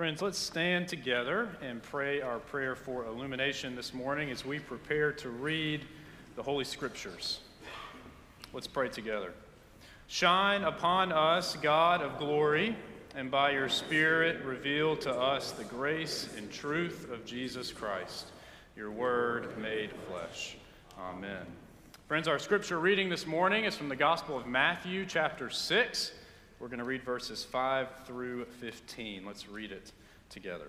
Friends, let's stand together and pray our prayer for illumination this morning as we prepare to read the Holy Scriptures. Let's pray together. Shine upon us, God of glory, and by your Spirit reveal to us the grace and truth of Jesus Christ, your word made flesh. Amen. Friends, our scripture reading this morning is from the Gospel of Matthew, chapter 6. We're going to read verses 5 through 15. Let's read it together.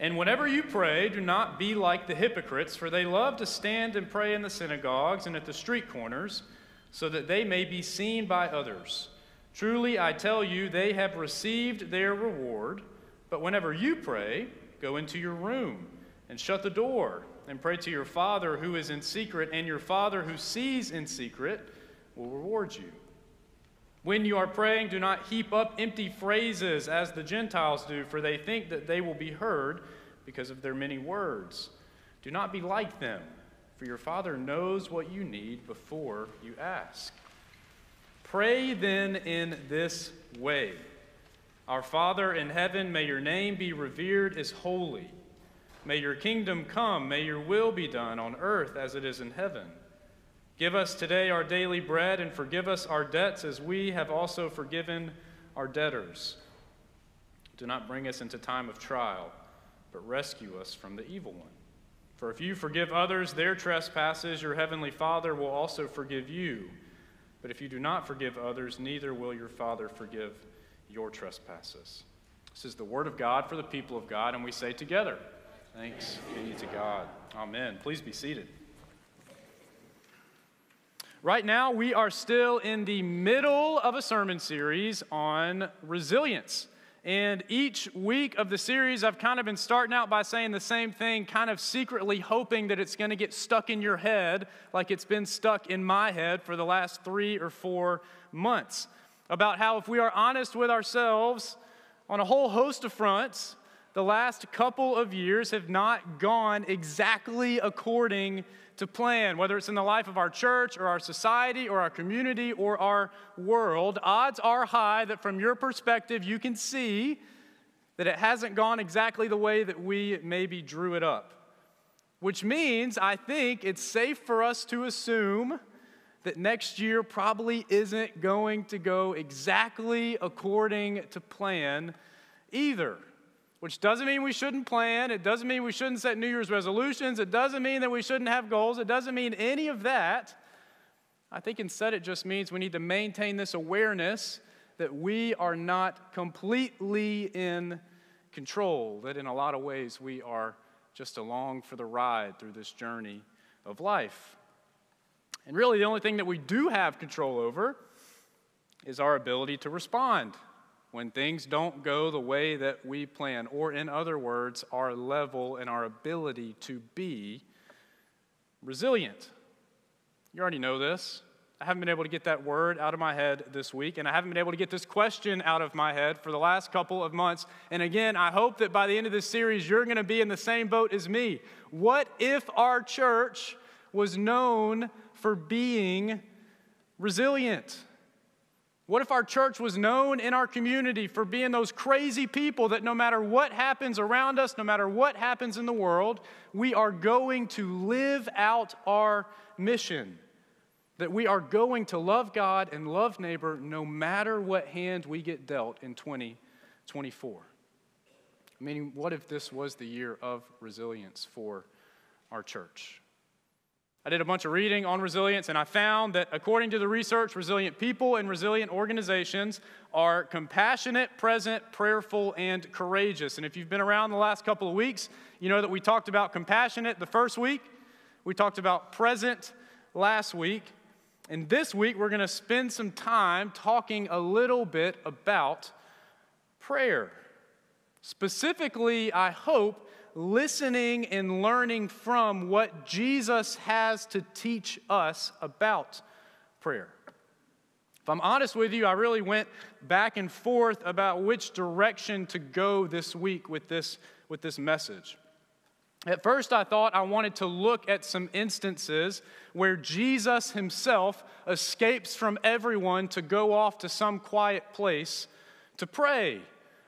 And whenever you pray, do not be like the hypocrites, for they love to stand and pray in the synagogues and at the street corners, so that they may be seen by others. Truly, I tell you, they have received their reward. But whenever you pray, go into your room and shut the door and pray to your Father who is in secret, and your Father who sees in secret will reward you. When you are praying, do not heap up empty phrases as the Gentiles do, for they think that they will be heard because of their many words. Do not be like them, for your Father knows what you need before you ask. Pray then in this way Our Father in heaven, may your name be revered as holy. May your kingdom come, may your will be done on earth as it is in heaven. Give us today our daily bread and forgive us our debts as we have also forgiven our debtors. Do not bring us into time of trial, but rescue us from the evil one. For if you forgive others their trespasses, your heavenly Father will also forgive you. But if you do not forgive others, neither will your Father forgive your trespasses. This is the word of God for the people of God, and we say together, Thanks be to God. Amen. Please be seated. Right now, we are still in the middle of a sermon series on resilience. And each week of the series, I've kind of been starting out by saying the same thing, kind of secretly hoping that it's going to get stuck in your head, like it's been stuck in my head for the last three or four months. About how, if we are honest with ourselves on a whole host of fronts, the last couple of years have not gone exactly according to plan, whether it's in the life of our church or our society or our community or our world, odds are high that from your perspective, you can see that it hasn't gone exactly the way that we maybe drew it up. Which means I think it's safe for us to assume that next year probably isn't going to go exactly according to plan either which doesn't mean we shouldn't plan. It doesn't mean we shouldn't set New Year's resolutions. It doesn't mean that we shouldn't have goals. It doesn't mean any of that. I think instead it just means we need to maintain this awareness that we are not completely in control, that in a lot of ways we are just along for the ride through this journey of life. And really, the only thing that we do have control over is our ability to respond when things don't go the way that we plan, or in other words, our level and our ability to be resilient. You already know this. I haven't been able to get that word out of my head this week, and I haven't been able to get this question out of my head for the last couple of months. And again, I hope that by the end of this series, you're going to be in the same boat as me. What if our church was known for being resilient? What if our church was known in our community for being those crazy people that no matter what happens around us, no matter what happens in the world, we are going to live out our mission? That we are going to love God and love neighbor no matter what hand we get dealt in 2024. Meaning, what if this was the year of resilience for our church? I did a bunch of reading on resilience, and I found that according to the research, resilient people and resilient organizations are compassionate, present, prayerful, and courageous. And if you've been around the last couple of weeks, you know that we talked about compassionate the first week, we talked about present last week, and this week we're going to spend some time talking a little bit about prayer. Specifically, I hope listening and learning from what Jesus has to teach us about prayer. If I'm honest with you, I really went back and forth about which direction to go this week with this, with this message. At first, I thought I wanted to look at some instances where Jesus himself escapes from everyone to go off to some quiet place to pray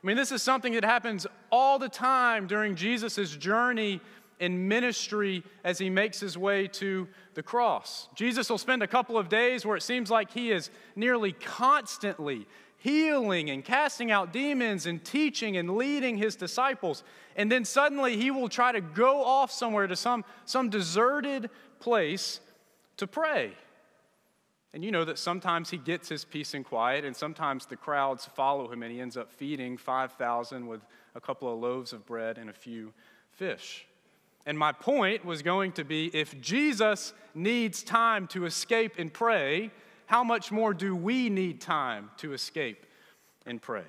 I mean, this is something that happens all the time during Jesus' journey in ministry as he makes his way to the cross. Jesus will spend a couple of days where it seems like he is nearly constantly healing and casting out demons and teaching and leading his disciples. And then suddenly he will try to go off somewhere to some, some deserted place to pray. And you know that sometimes he gets his peace and quiet, and sometimes the crowds follow him, and he ends up feeding 5,000 with a couple of loaves of bread and a few fish. And my point was going to be if Jesus needs time to escape and pray, how much more do we need time to escape and pray?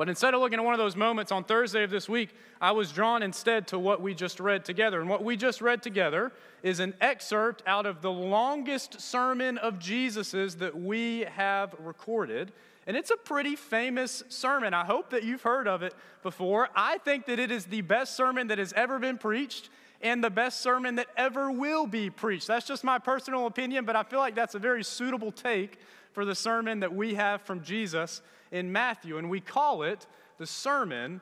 But instead of looking at one of those moments on Thursday of this week, I was drawn instead to what we just read together. And what we just read together is an excerpt out of the longest sermon of Jesus's that we have recorded. And it's a pretty famous sermon. I hope that you've heard of it before. I think that it is the best sermon that has ever been preached and the best sermon that ever will be preached. That's just my personal opinion, but I feel like that's a very suitable take for the sermon that we have from Jesus in Matthew, and we call it the Sermon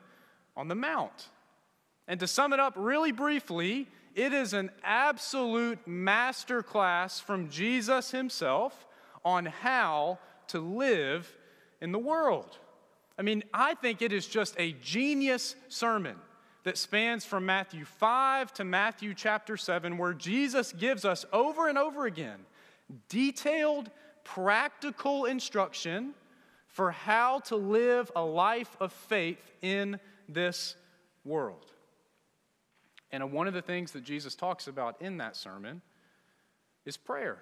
on the Mount. And to sum it up really briefly, it is an absolute master class from Jesus himself on how to live in the world. I mean, I think it is just a genius sermon that spans from Matthew 5 to Matthew chapter 7, where Jesus gives us over and over again detailed, practical instruction for how to live a life of faith in this world. And one of the things that Jesus talks about in that sermon is prayer.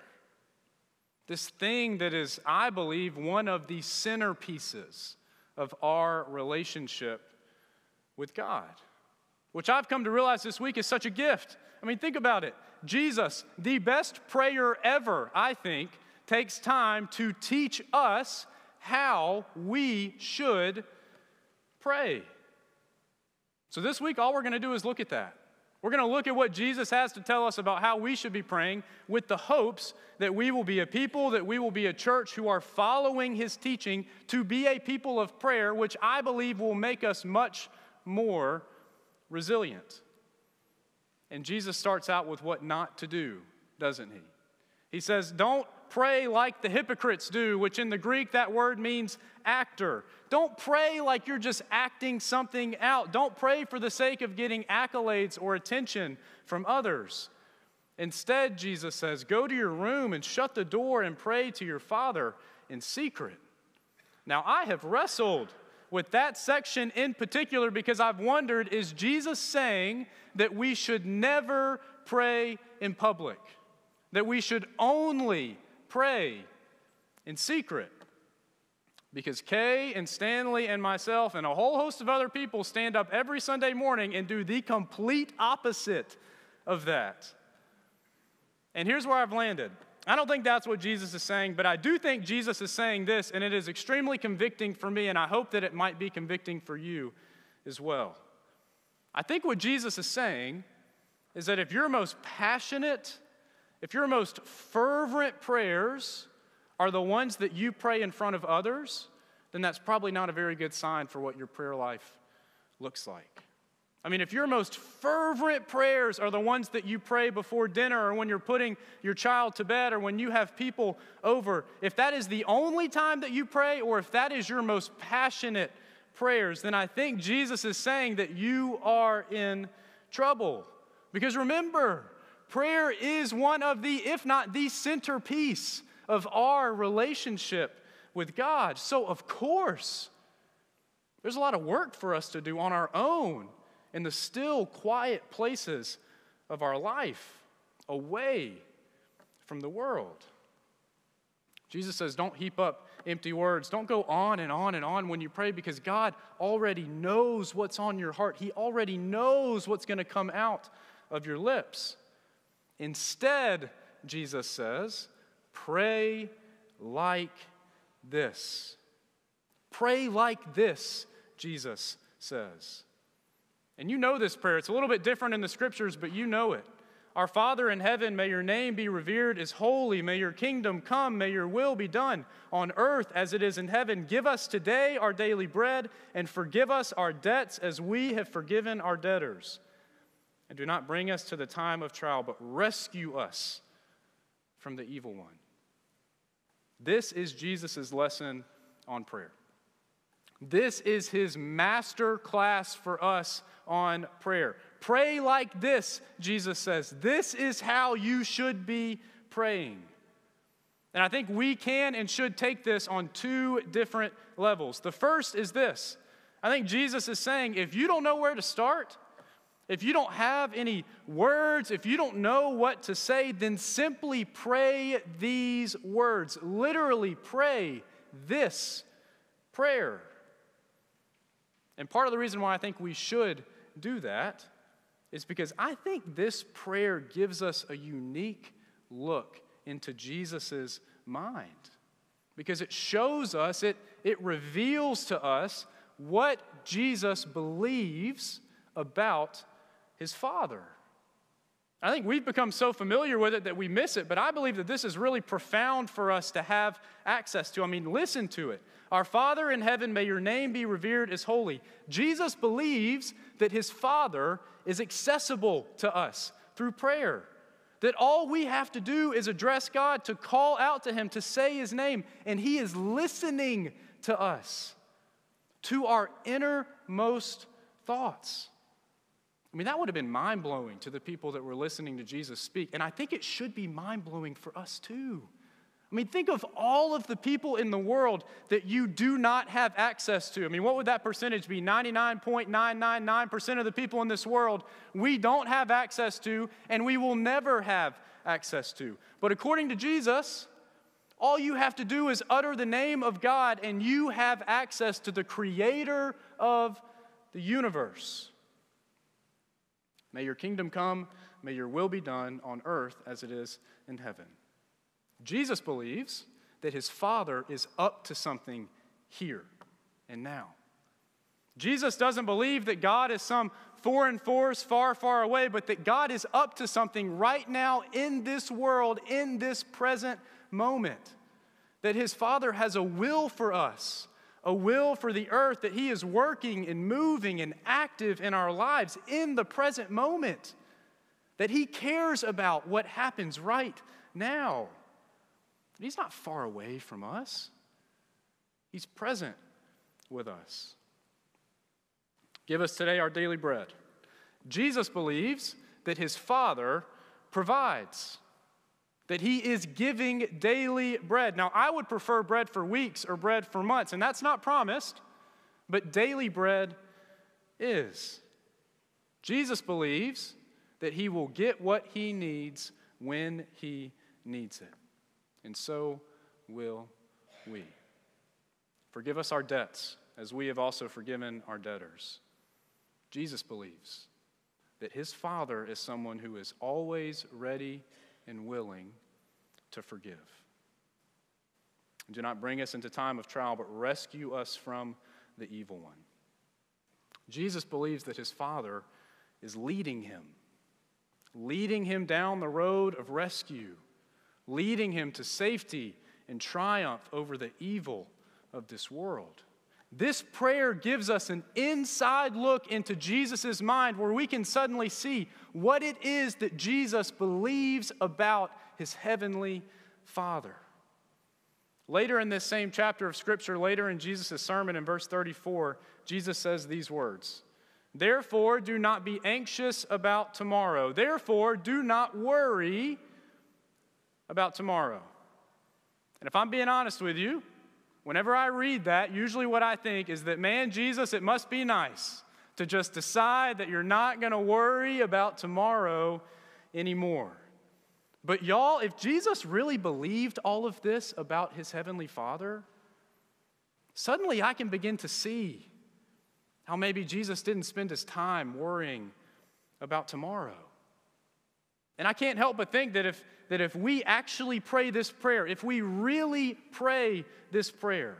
This thing that is, I believe, one of the centerpieces of our relationship with God, which I've come to realize this week is such a gift. I mean, think about it. Jesus, the best prayer ever, I think, takes time to teach us how we should pray. So, this week, all we're going to do is look at that. We're going to look at what Jesus has to tell us about how we should be praying with the hopes that we will be a people, that we will be a church who are following his teaching to be a people of prayer, which I believe will make us much more resilient. And Jesus starts out with what not to do, doesn't he? He says, Don't pray like the hypocrites do, which in the Greek that word means actor. Don't pray like you're just acting something out. Don't pray for the sake of getting accolades or attention from others. Instead, Jesus says, go to your room and shut the door and pray to your Father in secret. Now, I have wrestled with that section in particular because I've wondered is Jesus saying that we should never pray in public? That we should only pray in secret. Because Kay and Stanley and myself and a whole host of other people stand up every Sunday morning and do the complete opposite of that. And here's where I've landed. I don't think that's what Jesus is saying, but I do think Jesus is saying this, and it is extremely convicting for me, and I hope that it might be convicting for you as well. I think what Jesus is saying is that if your most passionate if your most fervent prayers are the ones that you pray in front of others, then that's probably not a very good sign for what your prayer life looks like. I mean, if your most fervent prayers are the ones that you pray before dinner or when you're putting your child to bed or when you have people over, if that is the only time that you pray or if that is your most passionate prayers, then I think Jesus is saying that you are in trouble. Because remember, Prayer is one of the, if not the centerpiece of our relationship with God. So, of course, there's a lot of work for us to do on our own in the still, quiet places of our life, away from the world. Jesus says, Don't heap up empty words. Don't go on and on and on when you pray because God already knows what's on your heart. He already knows what's going to come out of your lips. Instead, Jesus says, pray like this. Pray like this, Jesus says. And you know this prayer. It's a little bit different in the scriptures, but you know it. Our Father in heaven, may your name be revered as holy. May your kingdom come. May your will be done on earth as it is in heaven. Give us today our daily bread and forgive us our debts as we have forgiven our debtors. And do not bring us to the time of trial, but rescue us from the evil one. This is Jesus' lesson on prayer. This is his master class for us on prayer. Pray like this, Jesus says. This is how you should be praying. And I think we can and should take this on two different levels. The first is this I think Jesus is saying if you don't know where to start, if you don't have any words, if you don't know what to say, then simply pray these words. Literally, pray this prayer. And part of the reason why I think we should do that is because I think this prayer gives us a unique look into Jesus' mind. Because it shows us, it, it reveals to us what Jesus believes about his Father. I think we've become so familiar with it that we miss it, but I believe that this is really profound for us to have access to. I mean, listen to it. Our Father in heaven, may your name be revered as holy. Jesus believes that his Father is accessible to us through prayer. That all we have to do is address God, to call out to him, to say his name, and he is listening to us, to our innermost thoughts. I mean, that would have been mind blowing to the people that were listening to Jesus speak. And I think it should be mind blowing for us too. I mean, think of all of the people in the world that you do not have access to. I mean, what would that percentage be? 99.999% of the people in this world we don't have access to, and we will never have access to. But according to Jesus, all you have to do is utter the name of God, and you have access to the creator of the universe. May your kingdom come, may your will be done on earth as it is in heaven. Jesus believes that his Father is up to something here and now. Jesus doesn't believe that God is some foreign force far, far away, but that God is up to something right now in this world, in this present moment. That his Father has a will for us, a will for the earth, that He is working and moving and active in our lives in the present moment, that He cares about what happens right now. He's not far away from us, He's present with us. Give us today our daily bread. Jesus believes that His Father provides that he is giving daily bread. Now, I would prefer bread for weeks or bread for months, and that's not promised, but daily bread is. Jesus believes that he will get what he needs when he needs it, and so will we. Forgive us our debts as we have also forgiven our debtors. Jesus believes that his Father is someone who is always ready and willing to forgive. Do not bring us into time of trial, but rescue us from the evil one. Jesus believes that his Father is leading him, leading him down the road of rescue, leading him to safety and triumph over the evil of this world. This prayer gives us an inside look into Jesus' mind where we can suddenly see what it is that Jesus believes about his heavenly Father. Later in this same chapter of Scripture, later in Jesus' sermon in verse 34, Jesus says these words Therefore, do not be anxious about tomorrow. Therefore, do not worry about tomorrow. And if I'm being honest with you, Whenever I read that, usually what I think is that, man, Jesus, it must be nice to just decide that you're not going to worry about tomorrow anymore. But y'all, if Jesus really believed all of this about his heavenly Father, suddenly I can begin to see how maybe Jesus didn't spend his time worrying about tomorrow. And I can't help but think that if, that if we actually pray this prayer, if we really pray this prayer,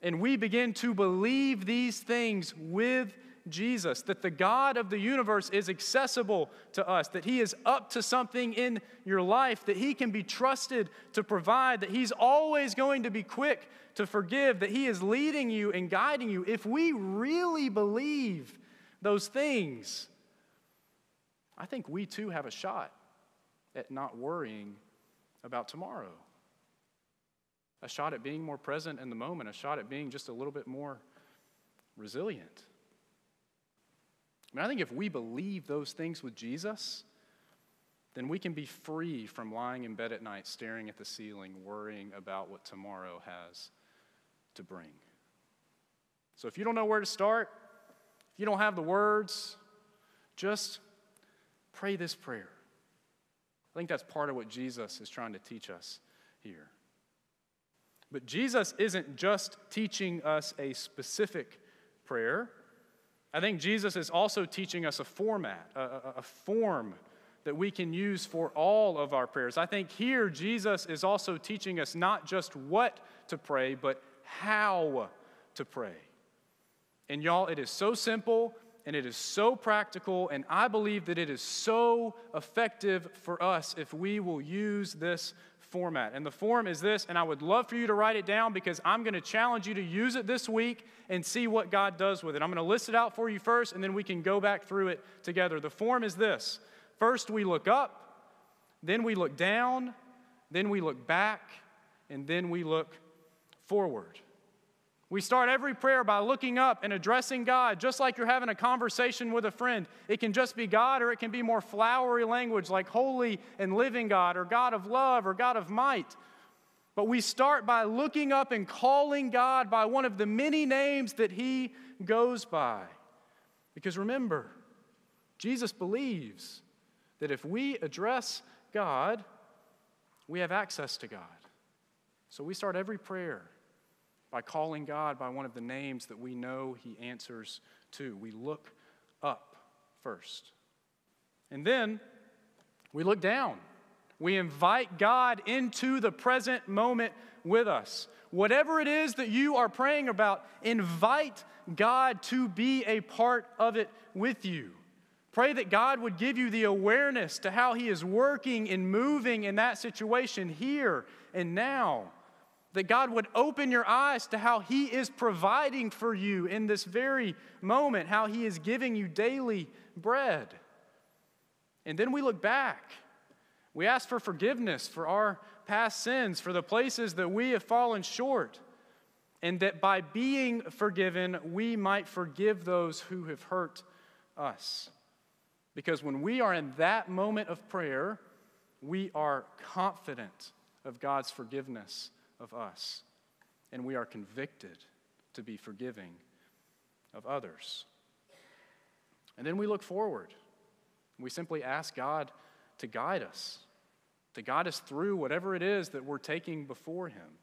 and we begin to believe these things with Jesus, that the God of the universe is accessible to us, that He is up to something in your life, that He can be trusted to provide, that He's always going to be quick to forgive, that He is leading you and guiding you, if we really believe those things, I think we too have a shot at not worrying about tomorrow. A shot at being more present in the moment, a shot at being just a little bit more resilient. I mean, I think if we believe those things with Jesus, then we can be free from lying in bed at night, staring at the ceiling, worrying about what tomorrow has to bring. So if you don't know where to start, if you don't have the words, just pray this prayer. I think that's part of what Jesus is trying to teach us here. But Jesus isn't just teaching us a specific prayer. I think Jesus is also teaching us a format, a, a, a, form that we can use for all of our prayers. I think here Jesus is also teaching us not just what to pray, but how to pray. And y'all, it is so simple and it is so practical, and I believe that it is so effective for us if we will use this format. And the form is this, and I would love for you to write it down because I'm going to challenge you to use it this week and see what God does with it. I'm going to list it out for you first, and then we can go back through it together. The form is this first, we look up, then we look down, then we look back, and then we look forward. We start every prayer by looking up and addressing God, just like you're having a conversation with a friend. It can just be God, or it can be more flowery language like holy and living God, or God of love, or God of might. But we start by looking up and calling God by one of the many names that He goes by. Because remember, Jesus believes that if we address God, we have access to God. So we start every prayer by calling God by one of the names that we know He answers to. We look up first. And then we look down. We invite God into the present moment with us. Whatever it is that you are praying about, invite God to be a part of it with you. Pray that God would give you the awareness to how He is working and moving in that situation here and now that God would open your eyes to how He is providing for you in this very moment, how He is giving you daily bread. And then we look back. We ask for forgiveness for our past sins, for the places that we have fallen short, and that by being forgiven, we might forgive those who have hurt us. Because when we are in that moment of prayer, we are confident of God's forgiveness of us, and we are convicted to be forgiving of others. And then we look forward. We simply ask God to guide us, to guide us through whatever it is that we're taking before Him,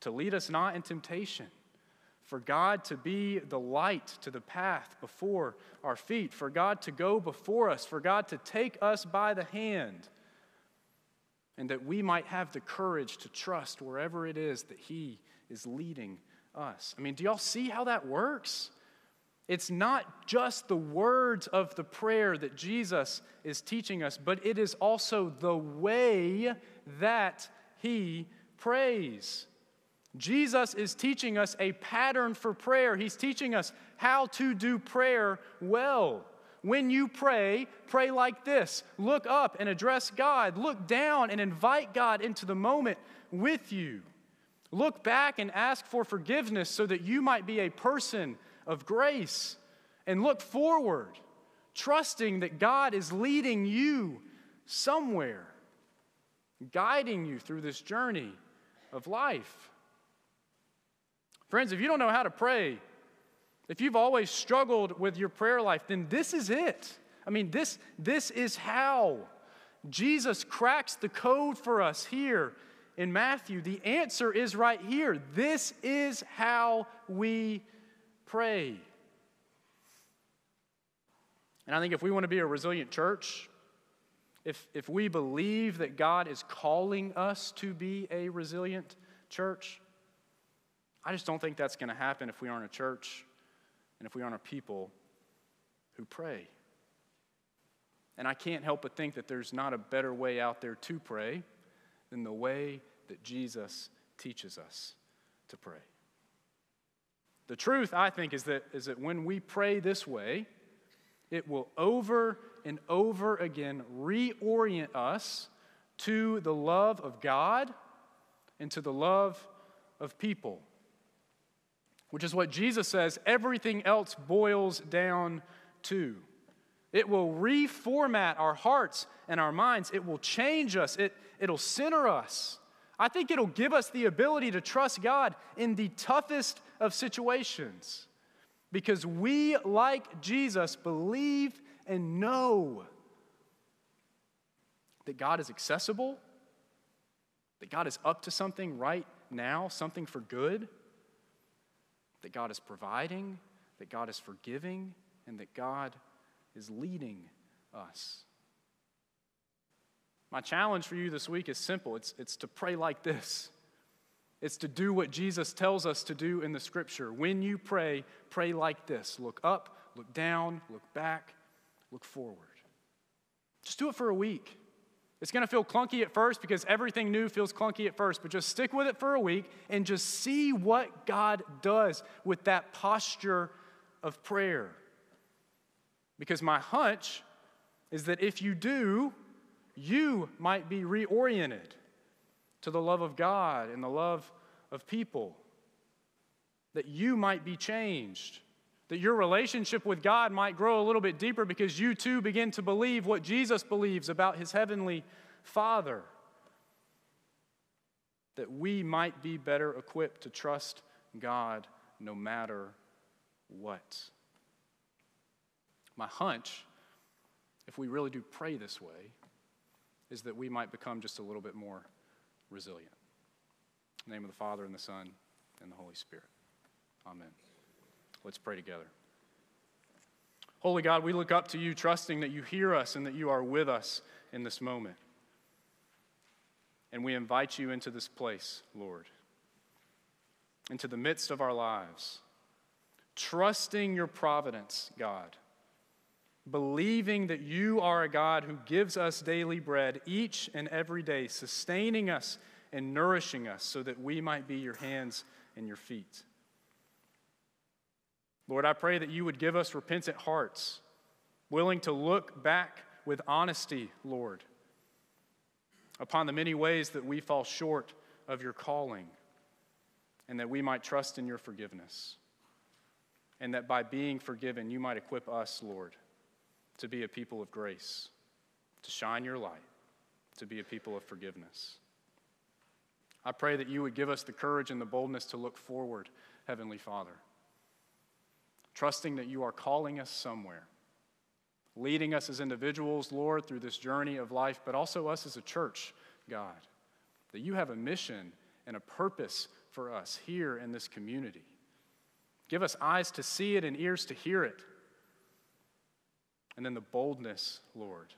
to lead us not in temptation, for God to be the light to the path before our feet, for God to go before us, for God to take us by the hand and that we might have the courage to trust wherever it is that He is leading us. I mean, do y'all see how that works? It's not just the words of the prayer that Jesus is teaching us, but it is also the way that He prays. Jesus is teaching us a pattern for prayer. He's teaching us how to do prayer well. When you pray, pray like this look up and address God, look down and invite God into the moment with you. Look back and ask for forgiveness so that you might be a person of grace. And look forward, trusting that God is leading you somewhere, guiding you through this journey of life. Friends, if you don't know how to pray, if you've always struggled with your prayer life, then this is it. I mean, this, this is how Jesus cracks the code for us here in Matthew. The answer is right here. This is how we pray. And I think if we want to be a resilient church, if, if we believe that God is calling us to be a resilient church, I just don't think that's going to happen if we aren't a church and if we aren't a people who pray. And I can't help but think that there's not a better way out there to pray than the way that Jesus teaches us to pray. The truth, I think, is that, is that when we pray this way, it will over and over again reorient us to the love of God and to the love of people. Which is what Jesus says everything else boils down to. It will reformat our hearts and our minds. It will change us. It, it'll center us. I think it'll give us the ability to trust God in the toughest of situations because we, like Jesus, believe and know that God is accessible, that God is up to something right now, something for good, that God is providing, that God is forgiving, and that God is leading us. My challenge for you this week is simple it's, it's to pray like this. It's to do what Jesus tells us to do in the scripture. When you pray, pray like this look up, look down, look back, look forward. Just do it for a week. It's going to feel clunky at first because everything new feels clunky at first, but just stick with it for a week and just see what God does with that posture of prayer. Because my hunch is that if you do, you might be reoriented to the love of God and the love of people. That you might be changed. That your relationship with God might grow a little bit deeper because you too begin to believe what Jesus believes about his heavenly Father. That we might be better equipped to trust God no matter what. My hunch, if we really do pray this way, is that we might become just a little bit more resilient. Name of the Father, and the Son, and the Holy Spirit. Amen. Let's pray together. Holy God, we look up to you, trusting that you hear us and that you are with us in this moment. And we invite you into this place, Lord, into the midst of our lives, trusting your providence, God believing that you are a God who gives us daily bread each and every day, sustaining us and nourishing us so that we might be your hands and your feet. Lord, I pray that you would give us repentant hearts, willing to look back with honesty, Lord, upon the many ways that we fall short of your calling, and that we might trust in your forgiveness. And that by being forgiven, you might equip us, Lord to be a people of grace, to shine your light, to be a people of forgiveness. I pray that you would give us the courage and the boldness to look forward, Heavenly Father, trusting that you are calling us somewhere, leading us as individuals, Lord, through this journey of life, but also us as a church, God, that you have a mission and a purpose for us here in this community. Give us eyes to see it and ears to hear it and then the boldness, Lord,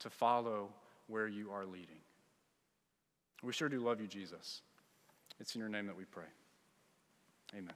to follow where you are leading. We sure do love you, Jesus. It's in your name that we pray. Amen.